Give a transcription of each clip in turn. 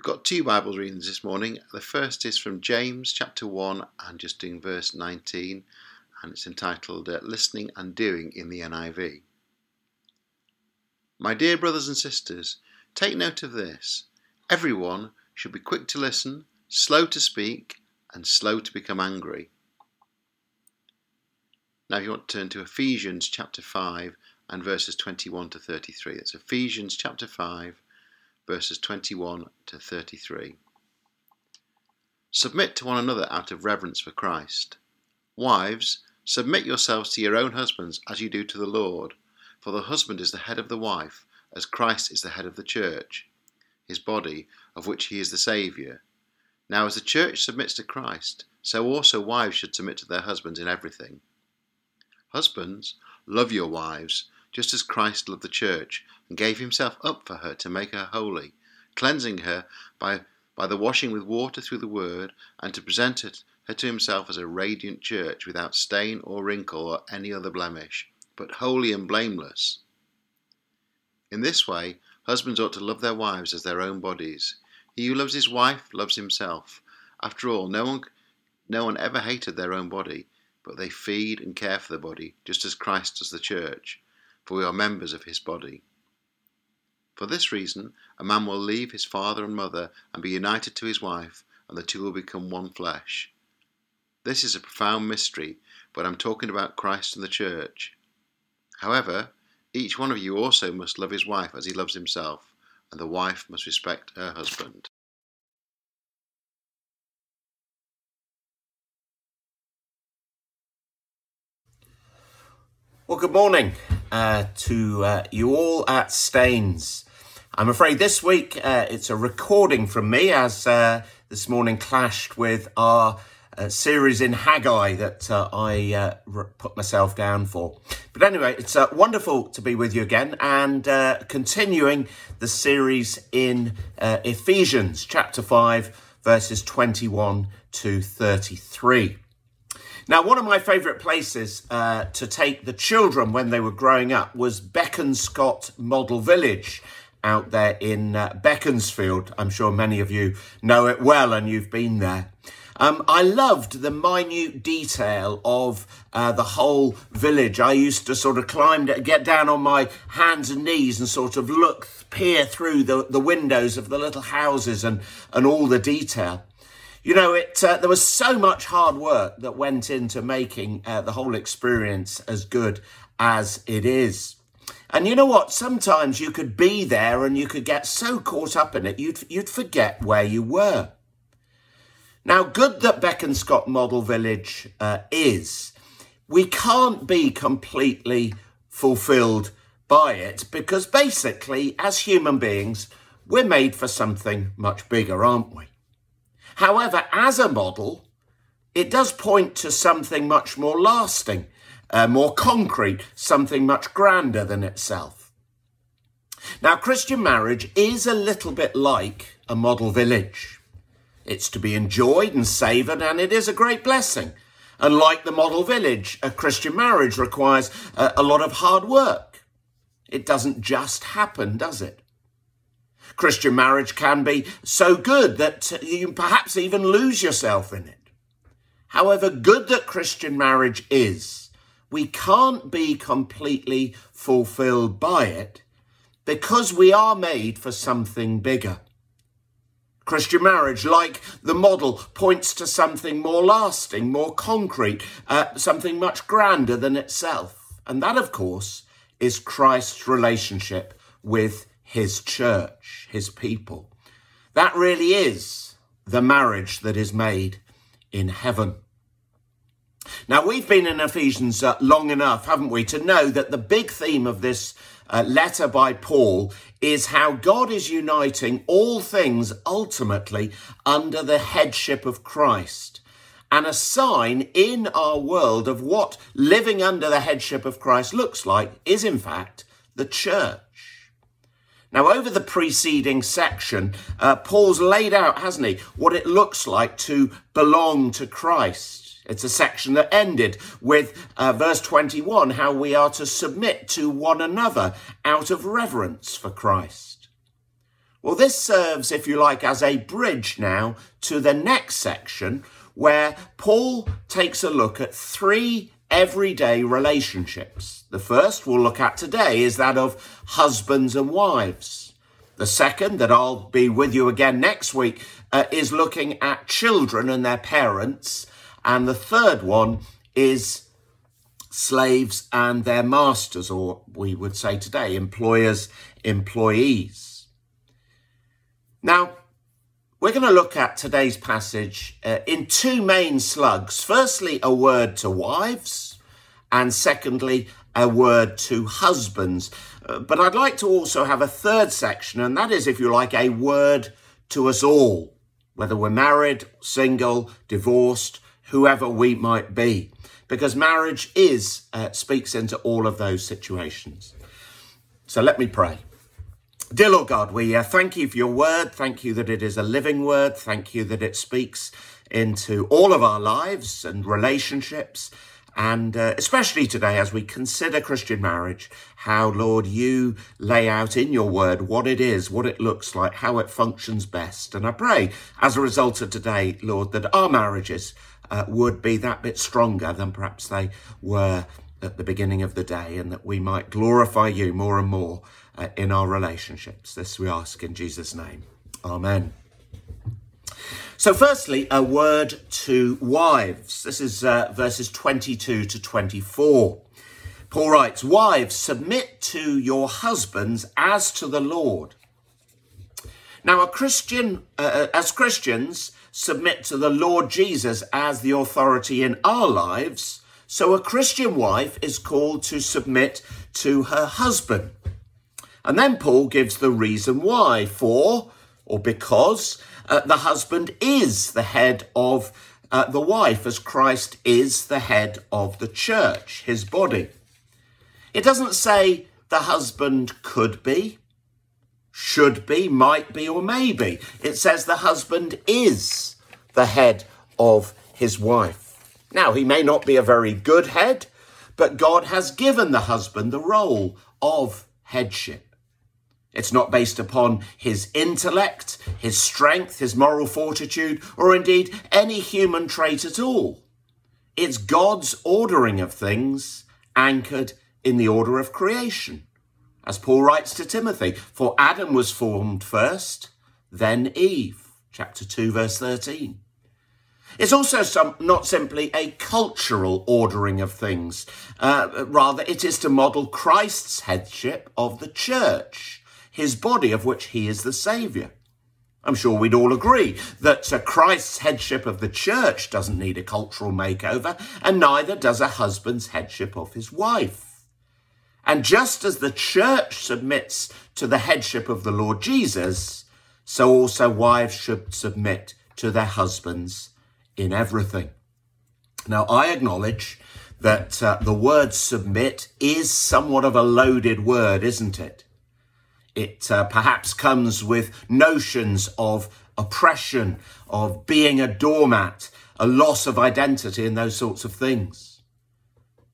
We've got two Bible readings this morning. The first is from James chapter 1 and just doing verse 19, and it's entitled uh, Listening and Doing in the NIV. My dear brothers and sisters, take note of this. Everyone should be quick to listen, slow to speak, and slow to become angry. Now, if you want to turn to Ephesians chapter 5 and verses 21 to 33, it's Ephesians chapter 5 verses 21 to 33. Submit to one another out of reverence for Christ. Wives, submit yourselves to your own husbands as you do to the Lord, for the husband is the head of the wife, as Christ is the head of the church, his body, of which he is the Saviour. Now, as the church submits to Christ, so also wives should submit to their husbands in everything. Husbands, love your wives just as Christ loved the church and gave himself up for her to make her holy, cleansing her by, by the washing with water through the word, and to present her to himself as a radiant church without stain or wrinkle or any other blemish, but holy and blameless. In this way, husbands ought to love their wives as their own bodies. He who loves his wife loves himself. After all, no one, no one ever hated their own body, but they feed and care for the body, just as Christ does the church for we are members of his body. For this reason, a man will leave his father and mother and be united to his wife, and the two will become one flesh. This is a profound mystery, but I'm talking about Christ and the church. However, each one of you also must love his wife as he loves himself, and the wife must respect her husband. Well, good morning uh, to uh, you all at Staines. I'm afraid this week uh, it's a recording from me as uh, this morning clashed with our uh, series in Haggai that uh, I put myself down for. But anyway, it's wonderful to be with you again and continuing the series in Ephesians chapter 5, verses 21 to 33. Now, one of my favourite places uh, to take the children when they were growing up was Bekonscot Model Village out there in uh, Beaconsfield. I'm sure many of you know it well and you've been there. Um, I loved the minute detail of uh, the whole village. I used to sort of climb, get down on my hands and knees and sort of look, peer through the, the windows of the little houses and, and all the detail. You know, it uh, there was so much hard work that went into making uh, the whole experience as good as it is. And you know what? Sometimes you could be there and you could get so caught up in it, you'd, you'd forget where you were. Now, good that Bekonscot Model Village uh, is, we can't be completely fulfilled by it because basically, as human beings, we're made for something much bigger, aren't we? However, as a model, it does point to something much more lasting, uh, more concrete, something much grander than itself. Now, Christian marriage is a little bit like a model village. It's to be enjoyed and savoured, and it is a great blessing. And like the model village, a Christian marriage requires a, a lot of hard work. It doesn't just happen, does it? Christian marriage can be so good that you perhaps even lose yourself in it. However good that Christian marriage is, we can't be completely fulfilled by it because we are made for something bigger. Christian marriage, like the model, points to something more lasting, more concrete, uh, something much grander than itself. And that, of course, is Christ's relationship with his church, his people. That really is the marriage that is made in heaven. Now, we've been in Ephesians uh, long enough, haven't we, to know that the big theme of this uh, letter by Paul is how God is uniting all things ultimately under the headship of Christ. And a sign in our world of what living under the headship of Christ looks like is, in fact, the church. Now, over the preceding section, uh, Paul's laid out, hasn't he, what it looks like to belong to Christ. It's a section that ended with uh, verse 21, how we are to submit to one another out of reverence for Christ. Well, this serves, if you like, as a bridge now to the next section where Paul takes a look at three everyday relationships. The first we'll look at today is that of husbands and wives. The second, that I'll be with you again next week, uh, is looking at children and their parents. And the third one is slaves and their masters, or we would say today, employers, employees. Now, we're going to look at today's passage uh, in two main slugs. Firstly, a word to wives, and secondly, a word to husbands. Uh, but I'd like to also have a third section, and that is, if you like, a word to us all, whether we're married, single, divorced, whoever we might be, because marriage is uh, speaks into all of those situations. So let me pray. Dear Lord God, we uh, thank you for your word. Thank you that it is a living word. Thank you that it speaks into all of our lives and relationships. And uh, especially today, as we consider Christian marriage, how, Lord, you lay out in your word what it is, what it looks like, how it functions best. And I pray, as a result of today, Lord, that our marriages uh, would be that bit stronger than perhaps they were at the beginning of the day, and that we might glorify you more and more uh, in our relationships. This we ask in Jesus' name. Amen. So, firstly, a word to wives. This is uh, verses 22 to 24. Paul writes, Wives, submit to your husbands as to the Lord. Now, a Christian, uh, uh as Christians, submit to the Lord Jesus as the authority in our lives. So, a Christian wife is called to submit to her husband. And then Paul gives the reason why for or because uh, the husband is the head of uh, the wife, as Christ is the head of the church, his body. It doesn't say the husband could be, should be, might be, or maybe. It says the husband is the head of his wife. Now, he may not be a very good head, but God has given the husband the role of headship. It's not based upon his intellect, his strength, his moral fortitude, or indeed any human trait at all. It's God's ordering of things anchored in the order of creation. As Paul writes to Timothy, for Adam was formed first, then Eve. Chapter 2, verse 13. It's also some, not simply a cultural ordering of things. Uh, rather, it is to model Christ's headship of the church his body of which he is the Saviour. I'm sure we'd all agree that Christ's headship of the church doesn't need a cultural makeover, and neither does a husband's headship of his wife. And just as the church submits to the headship of the Lord Jesus, so also wives should submit to their husbands in everything. Now, I acknowledge that uh, the word submit is somewhat of a loaded word, isn't it? It uh, perhaps comes with notions of oppression, of being a doormat, a loss of identity, and those sorts of things.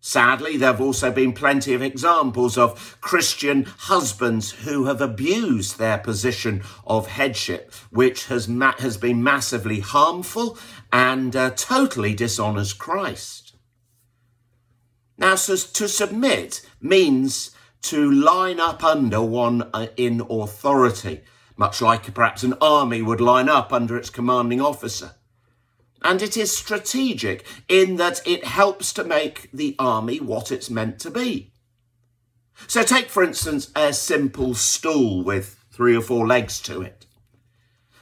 Sadly, there have also been plenty of examples of Christian husbands who have abused their position of headship, which has, ma- has been massively harmful and uh, totally dishonors Christ. Now, so to submit means to line up under one uh, in authority, much like perhaps an army would line up under its commanding officer. And it is strategic in that it helps to make the army what it's meant to be. So, take for instance a simple stool with three or four legs to it.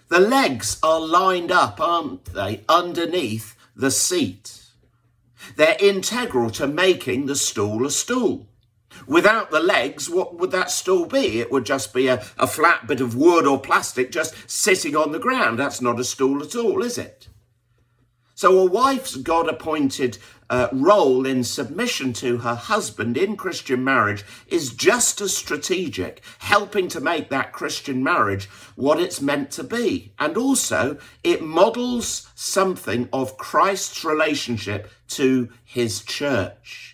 The legs are lined up, aren't they, underneath the seat. They're integral to making the stool a stool. Without the legs, what would that stool be? It would just be a, a flat bit of wood or plastic just sitting on the ground. That's not a stool at all, is it? So, a wife's God appointed uh, role in submission to her husband in Christian marriage is just as strategic, helping to make that Christian marriage what it's meant to be. And also, it models something of Christ's relationship to his church.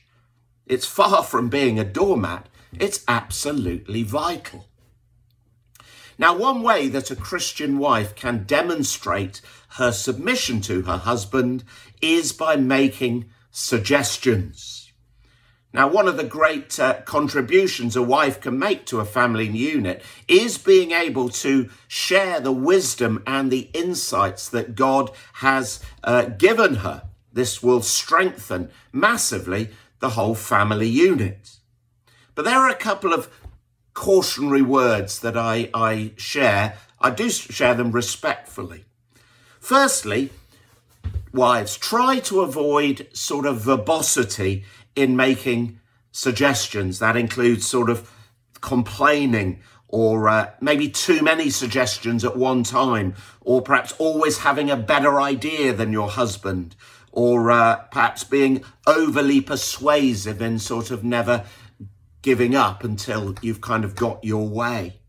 It's far from being a doormat, it's absolutely vital. Now, one way that a Christian wife can demonstrate her submission to her husband is by making suggestions. Now, one of the great uh, contributions a wife can make to a family unit is being able to share the wisdom and the insights that God has uh, given her. This will strengthen massively the whole family unit. But there are a couple of cautionary words that I, I share. I do share them respectfully. Firstly, wives, try to avoid sort of verbosity in making suggestions. That includes sort of complaining or uh, maybe too many suggestions at one time, or perhaps always having a better idea than your husband, or uh, perhaps being overly persuasive and sort of never giving up until you've kind of got your way.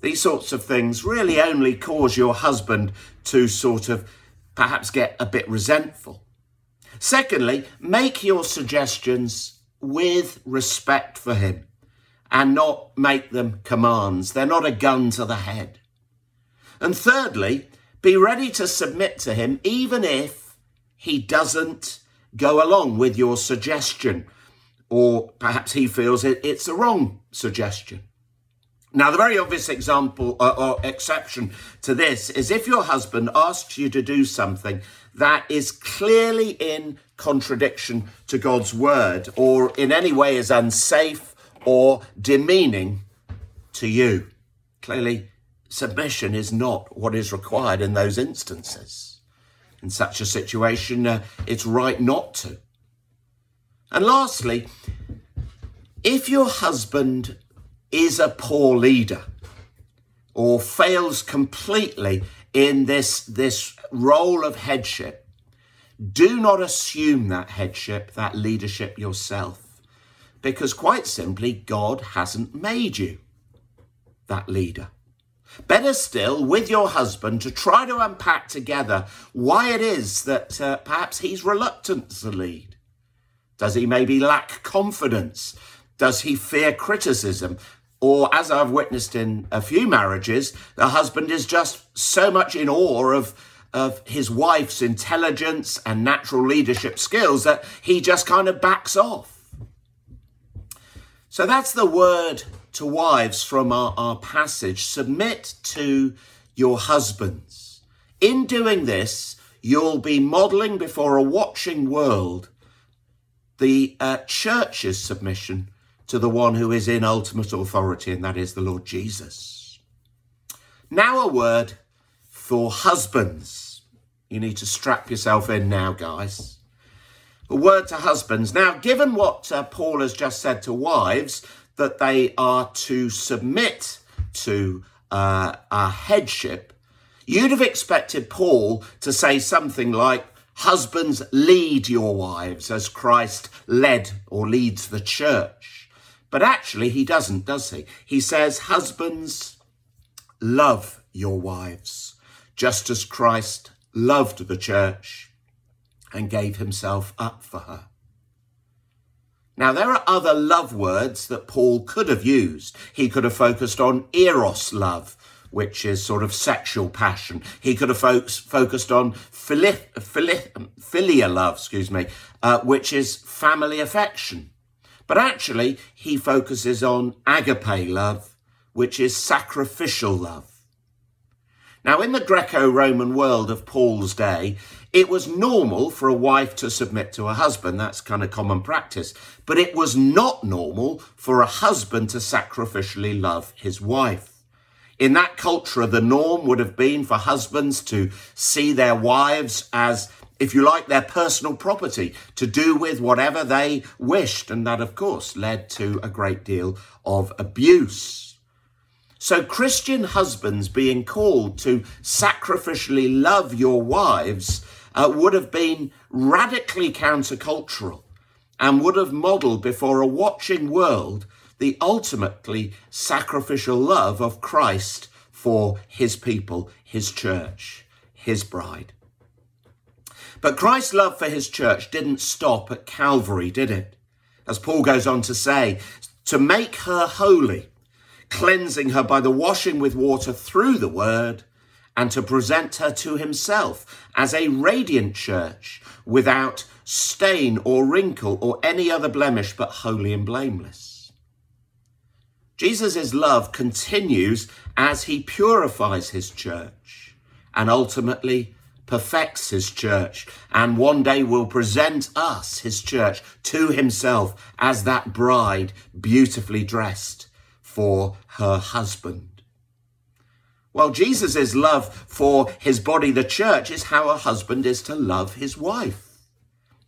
These sorts of things really only cause your husband to sort of perhaps get a bit resentful. Secondly, make your suggestions with respect for him and not make them commands. They're not a gun to the head. And thirdly, be ready to submit to him even if he doesn't go along with your suggestion or perhaps he feels it, it's a wrong suggestion. Now, the very obvious example uh, or exception to this is if your husband asks you to do something that is clearly in contradiction to God's word or in any way is unsafe or demeaning to you. Clearly, submission is not what is required in those instances. In such a situation, uh, it's right not to. And lastly, if your husband is a poor leader or fails completely in this, this role of headship, do not assume that headship, that leadership yourself, because quite simply, God hasn't made you that leader. Better still, with your husband, to try to unpack together why it is that uh, perhaps he's reluctant to lead does he maybe lack confidence? Does he fear criticism? Or, as I've witnessed in a few marriages, the husband is just so much in awe of, of his wife's intelligence and natural leadership skills that he just kind of backs off. So that's the word to wives from our, our passage. Submit to your husbands. In doing this, you'll be modeling before a watching world the uh, church's submission to the one who is in ultimate authority, and that is the Lord Jesus. Now, a word for husbands. You need to strap yourself in now, guys. A word to husbands. Now, given what uh, Paul has just said to wives, that they are to submit to uh, a headship, you'd have expected Paul to say something like, Husbands, lead your wives as Christ led or leads the church. But actually, he doesn't, does he? He says, Husbands, love your wives, just as Christ loved the church and gave himself up for her. Now, there are other love words that Paul could have used. He could have focused on eros love, which is sort of sexual passion. He could have fo- focused on philia, philia, philia love, excuse me, uh, which is family affection. But actually, he focuses on agape love, which is sacrificial love. Now, in the Greco Roman world of Paul's day, it was normal for a wife to submit to a husband. That's kind of common practice. But it was not normal for a husband to sacrificially love his wife. In that culture, the norm would have been for husbands to see their wives as, if you like, their personal property, to do with whatever they wished. And that, of course, led to a great deal of abuse. So, Christian husbands being called to sacrificially love your wives uh, would have been radically countercultural and would have modeled before a watching world the ultimately sacrificial love of Christ for his people, his church, his bride. But Christ's love for his church didn't stop at Calvary, did it? As Paul goes on to say, to make her holy, cleansing her by the washing with water through the word, and to present her to himself as a radiant church without stain or wrinkle or any other blemish, but holy and blameless. Jesus' love continues as he purifies his church and ultimately perfects his church and one day will present us, his church, to himself as that bride beautifully dressed for her husband. Well, Jesus' love for his body, the church, is how a husband is to love his wife.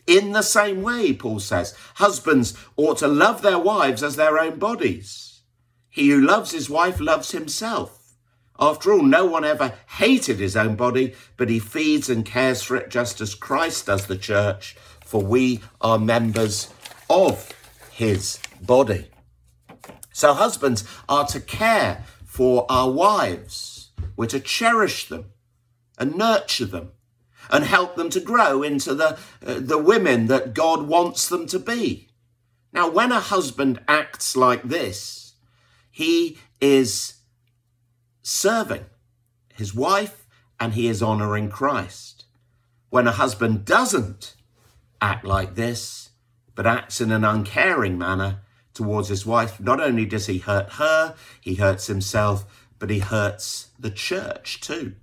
In the same way, Paul says, husbands ought to love their wives as their own bodies. He who loves his wife loves himself. After all, no one ever hated his own body, but he feeds and cares for it just as Christ does the church, for we are members of his body. So, husbands are to care for our wives, we're to cherish them and nurture them and help them to grow into the, uh, the women that God wants them to be. Now, when a husband acts like this, he is serving his wife and he is honoring Christ. When a husband doesn't act like this, but acts in an uncaring manner towards his wife, not only does he hurt her, he hurts himself, but he hurts the church too.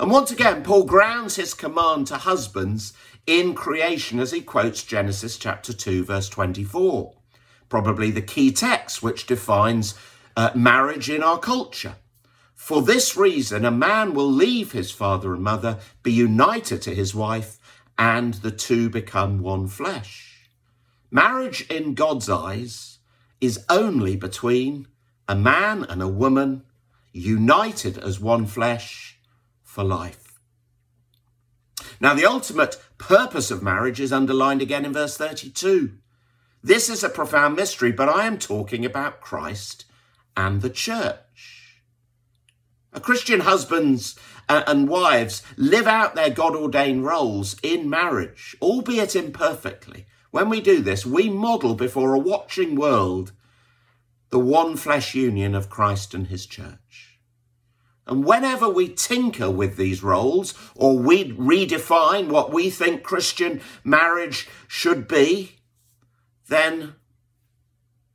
And once again, Paul grounds his command to husbands in creation as he quotes Genesis chapter 2, verse 24, probably the key text which defines uh, marriage in our culture. For this reason, a man will leave his father and mother, be united to his wife, and the two become one flesh. Marriage in God's eyes is only between a man and a woman united as one flesh for life. Now, the ultimate purpose of marriage is underlined again in verse 32. This is a profound mystery, but I am talking about Christ and the church. Christian husbands uh, and wives live out their God ordained roles in marriage, albeit imperfectly. When we do this, we model before a watching world the one flesh union of Christ and his church. And whenever we tinker with these roles or we redefine what we think Christian marriage should be, then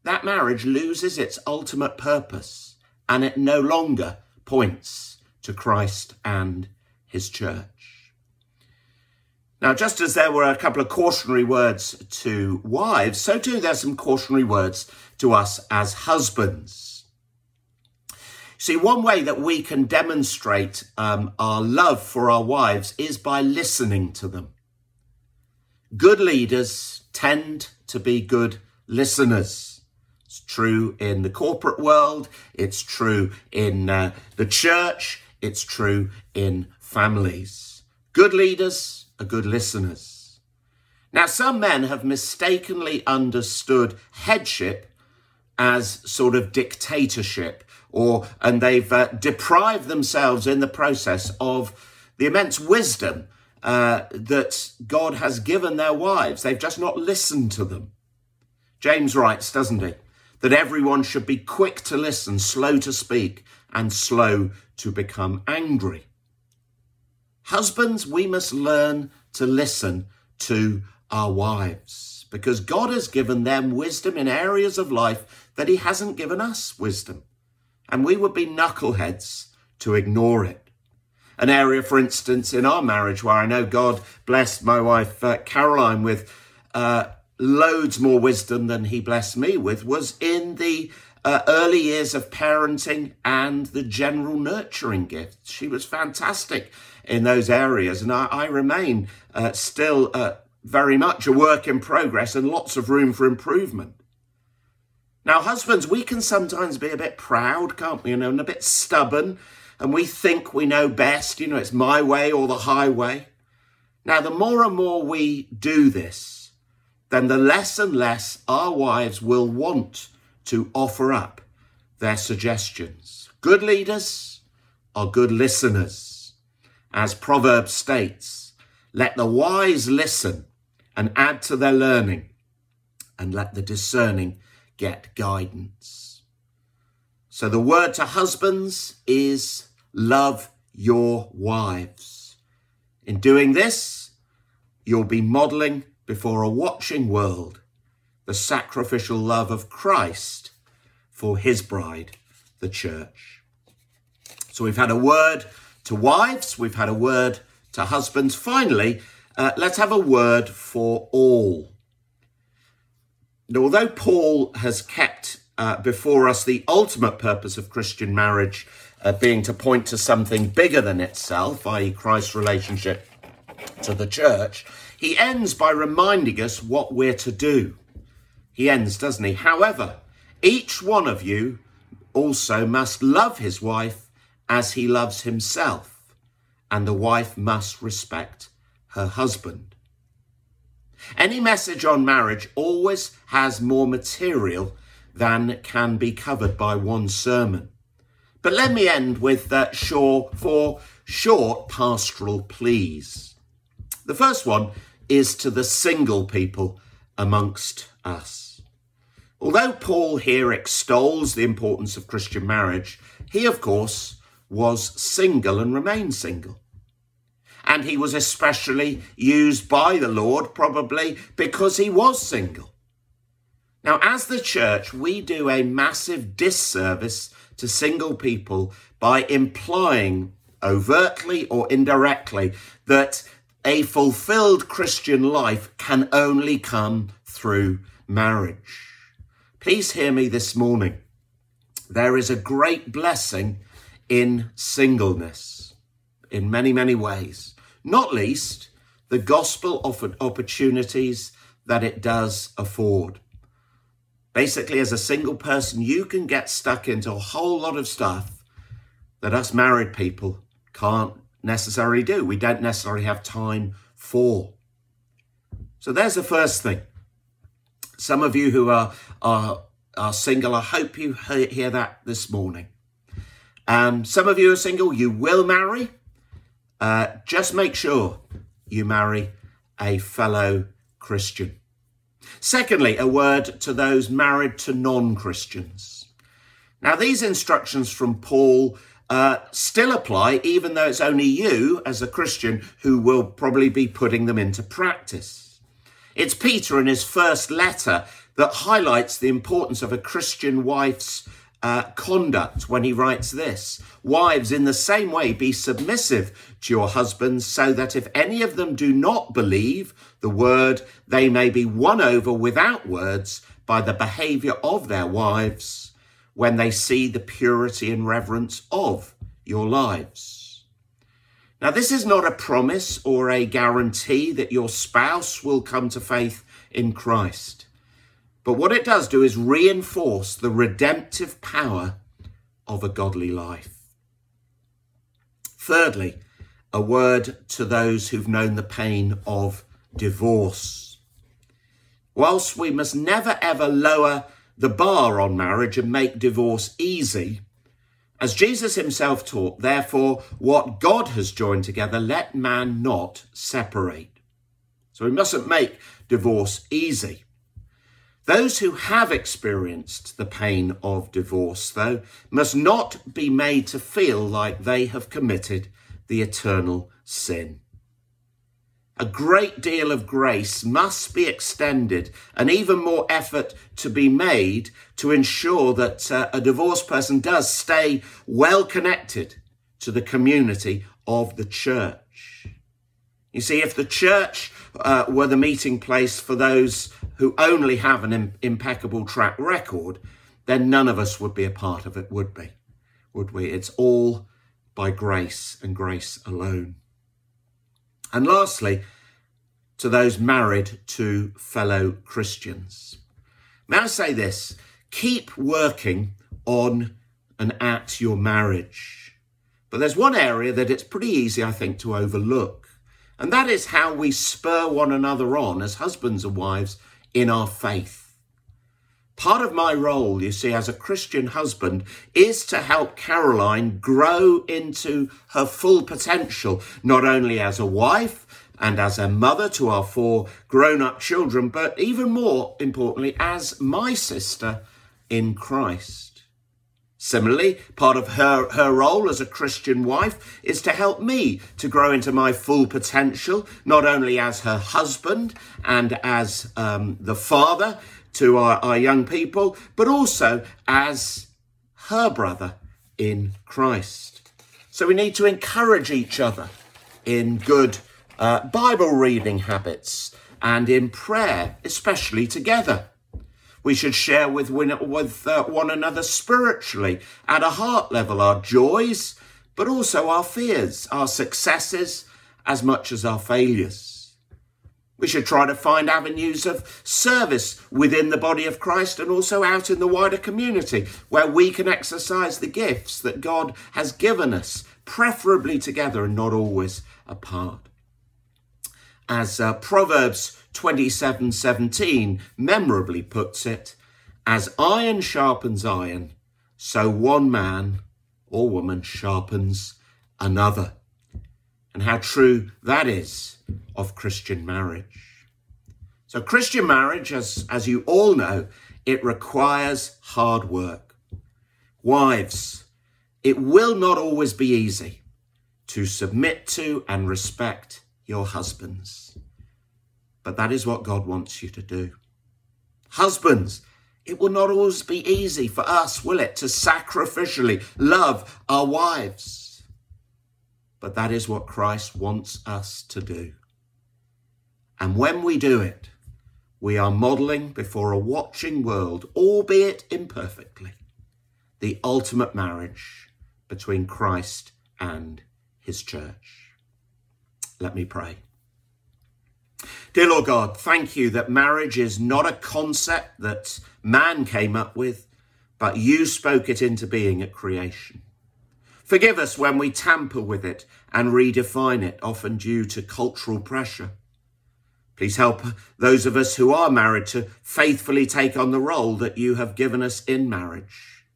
that marriage loses its ultimate purpose and it no longer points to Christ and his church. Now, just as there were a couple of cautionary words to wives, so too there's some cautionary words to us as husbands. See, one way that we can demonstrate um, our love for our wives is by listening to them. Good leaders tend to be good listeners. It's true in the corporate world. It's true in uh, the church. It's true in families. Good leaders are good listeners. Now, some men have mistakenly understood headship as sort of dictatorship, or and they've uh, deprived themselves in the process of the immense wisdom uh, that God has given their wives. They've just not listened to them. James writes, doesn't he? that everyone should be quick to listen, slow to speak, and slow to become angry. Husbands, we must learn to listen to our wives because God has given them wisdom in areas of life that He hasn't given us wisdom. And we would be knuckleheads to ignore it. An area, for instance, in our marriage where I know God blessed my wife uh, Caroline with uh, loads more wisdom than he blessed me with was in the uh, early years of parenting and the general nurturing gifts. She was fantastic in those areas, and I, I remain uh, still uh, very much a work in progress and lots of room for improvement. Now, husbands, we can sometimes be a bit proud, can't we? You know, and a bit stubborn, and we think we know best. You know, it's my way or the highway. Now, the more and more we do this, then the less and less our wives will want to offer up their suggestions. Good leaders are good listeners. As Proverbs states, let the wise listen and add to their learning, and let the discerning get guidance. So the word to husbands is love your wives. In doing this, you'll be modeling before a watching world the sacrificial love of Christ for his bride, the church. So we've had a word to wives, we've had a word to husbands. Finally, uh, let's have a word for all. Now, although Paul has kept uh, before us the ultimate purpose of Christian marriage uh, being to point to something bigger than itself, i.e., Christ's relationship to the church, he ends by reminding us what we're to do. He ends, doesn't he? However, each one of you also must love his wife as he loves himself, and the wife must respect her husband. Any message on marriage always has more material than can be covered by one sermon. But let me end with uh, that short, four short pastoral pleas. The first one is to the single people amongst us. Although Paul here extols the importance of Christian marriage, he, of course, was single and remained single. And he was especially used by the Lord, probably because he was single. Now, as the church, we do a massive disservice to single people by implying overtly or indirectly that a fulfilled Christian life can only come through marriage. Please hear me this morning. There is a great blessing in singleness in many, many ways, not least the gospel offered opportunities that it does afford. Basically, as a single person, you can get stuck into a whole lot of stuff that us married people can't necessarily do. We don't necessarily have time for. So there's the first thing. Some of you who are, are, are single, I hope you hear that this morning. Um, some of you are single, you will marry. Uh, just make sure you marry a fellow Christian. Secondly, a word to those married to non Christians. Now, these instructions from Paul uh, still apply, even though it's only you as a Christian who will probably be putting them into practice. It's Peter in his first letter that highlights the importance of a Christian wife's uh, conduct when he writes this Wives, in the same way, be submissive to your husbands, so that if any of them do not believe the word, they may be won over without words by the behavior of their wives when they see the purity and reverence of your lives. Now, this is not a promise or a guarantee that your spouse will come to faith in Christ. But what it does do is reinforce the redemptive power of a godly life. Thirdly, a word to those who've known the pain of divorce. Whilst we must never ever lower the bar on marriage and make divorce easy, as Jesus himself taught, therefore, what God has joined together, let man not separate. So we mustn't make divorce easy. Those who have experienced the pain of divorce, though, must not be made to feel like they have committed the eternal sin. A great deal of grace must be extended and even more effort to be made to ensure that uh, a divorced person does stay well connected to the community of the church. You see, if the church uh, were the meeting place for those who only have an Im- impeccable track record, then none of us would be a part of it, would be? Would we? It's all by grace and grace alone. And lastly, to those married to fellow Christians. May I say this? Keep working on and at your marriage. But there's one area that it's pretty easy, I think, to overlook. And that is how we spur one another on as husbands and wives in our faith. Part of my role, you see, as a Christian husband is to help Caroline grow into her full potential, not only as a wife and as a mother to our four grown up children, but even more importantly, as my sister in Christ. Similarly, part of her, her role as a Christian wife is to help me to grow into my full potential, not only as her husband and as um, the father to our, our young people, but also as her brother in Christ. So we need to encourage each other in good uh, Bible reading habits and in prayer, especially together. We should share with, with uh, one another spiritually at a heart level our joys, but also our fears, our successes, as much as our failures. We should try to find avenues of service within the body of Christ and also out in the wider community where we can exercise the gifts that God has given us, preferably together and not always apart. As uh, Proverbs 27:17 memorably puts it, as iron sharpens iron, so one man or woman sharpens another. And how true that is of Christian marriage. So Christian marriage, as, as you all know, it requires hard work. Wives, it will not always be easy to submit to and respect your husbands. But that is what God wants you to do. Husbands, it will not always be easy for us, will it, to sacrificially love our wives. But that is what Christ wants us to do. And when we do it, we are modelling before a watching world, albeit imperfectly, the ultimate marriage between Christ and his church. Let me pray. Dear Lord God, thank you that marriage is not a concept that man came up with, but you spoke it into being at creation. Forgive us when we tamper with it and redefine it, often due to cultural pressure. Please help those of us who are married to faithfully take on the role that you have given us in marriage.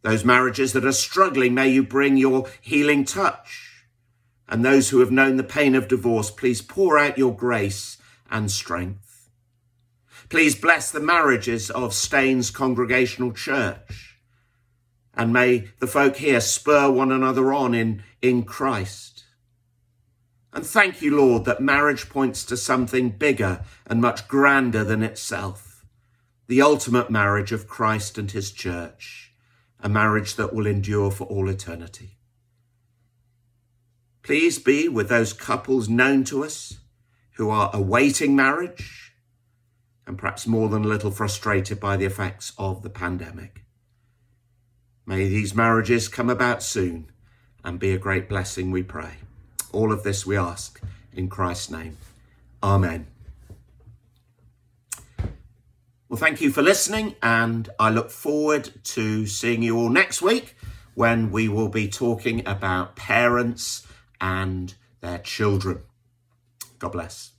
Those marriages that are struggling, may you bring your healing touch and those who have known the pain of divorce, please pour out your grace and strength. Please bless the marriages of Staines Congregational Church. And may the folk here spur one another on in, in Christ. And thank you, Lord, that marriage points to something bigger and much grander than itself. The ultimate marriage of Christ and his church, a marriage that will endure for all eternity. Please be with those couples known to us who are awaiting marriage and perhaps more than a little frustrated by the effects of the pandemic. May these marriages come about soon and be a great blessing, we pray. All of this we ask in Christ's name. Amen. Well, thank you for listening, and I look forward to seeing you all next week when we will be talking about parents and their children. God bless.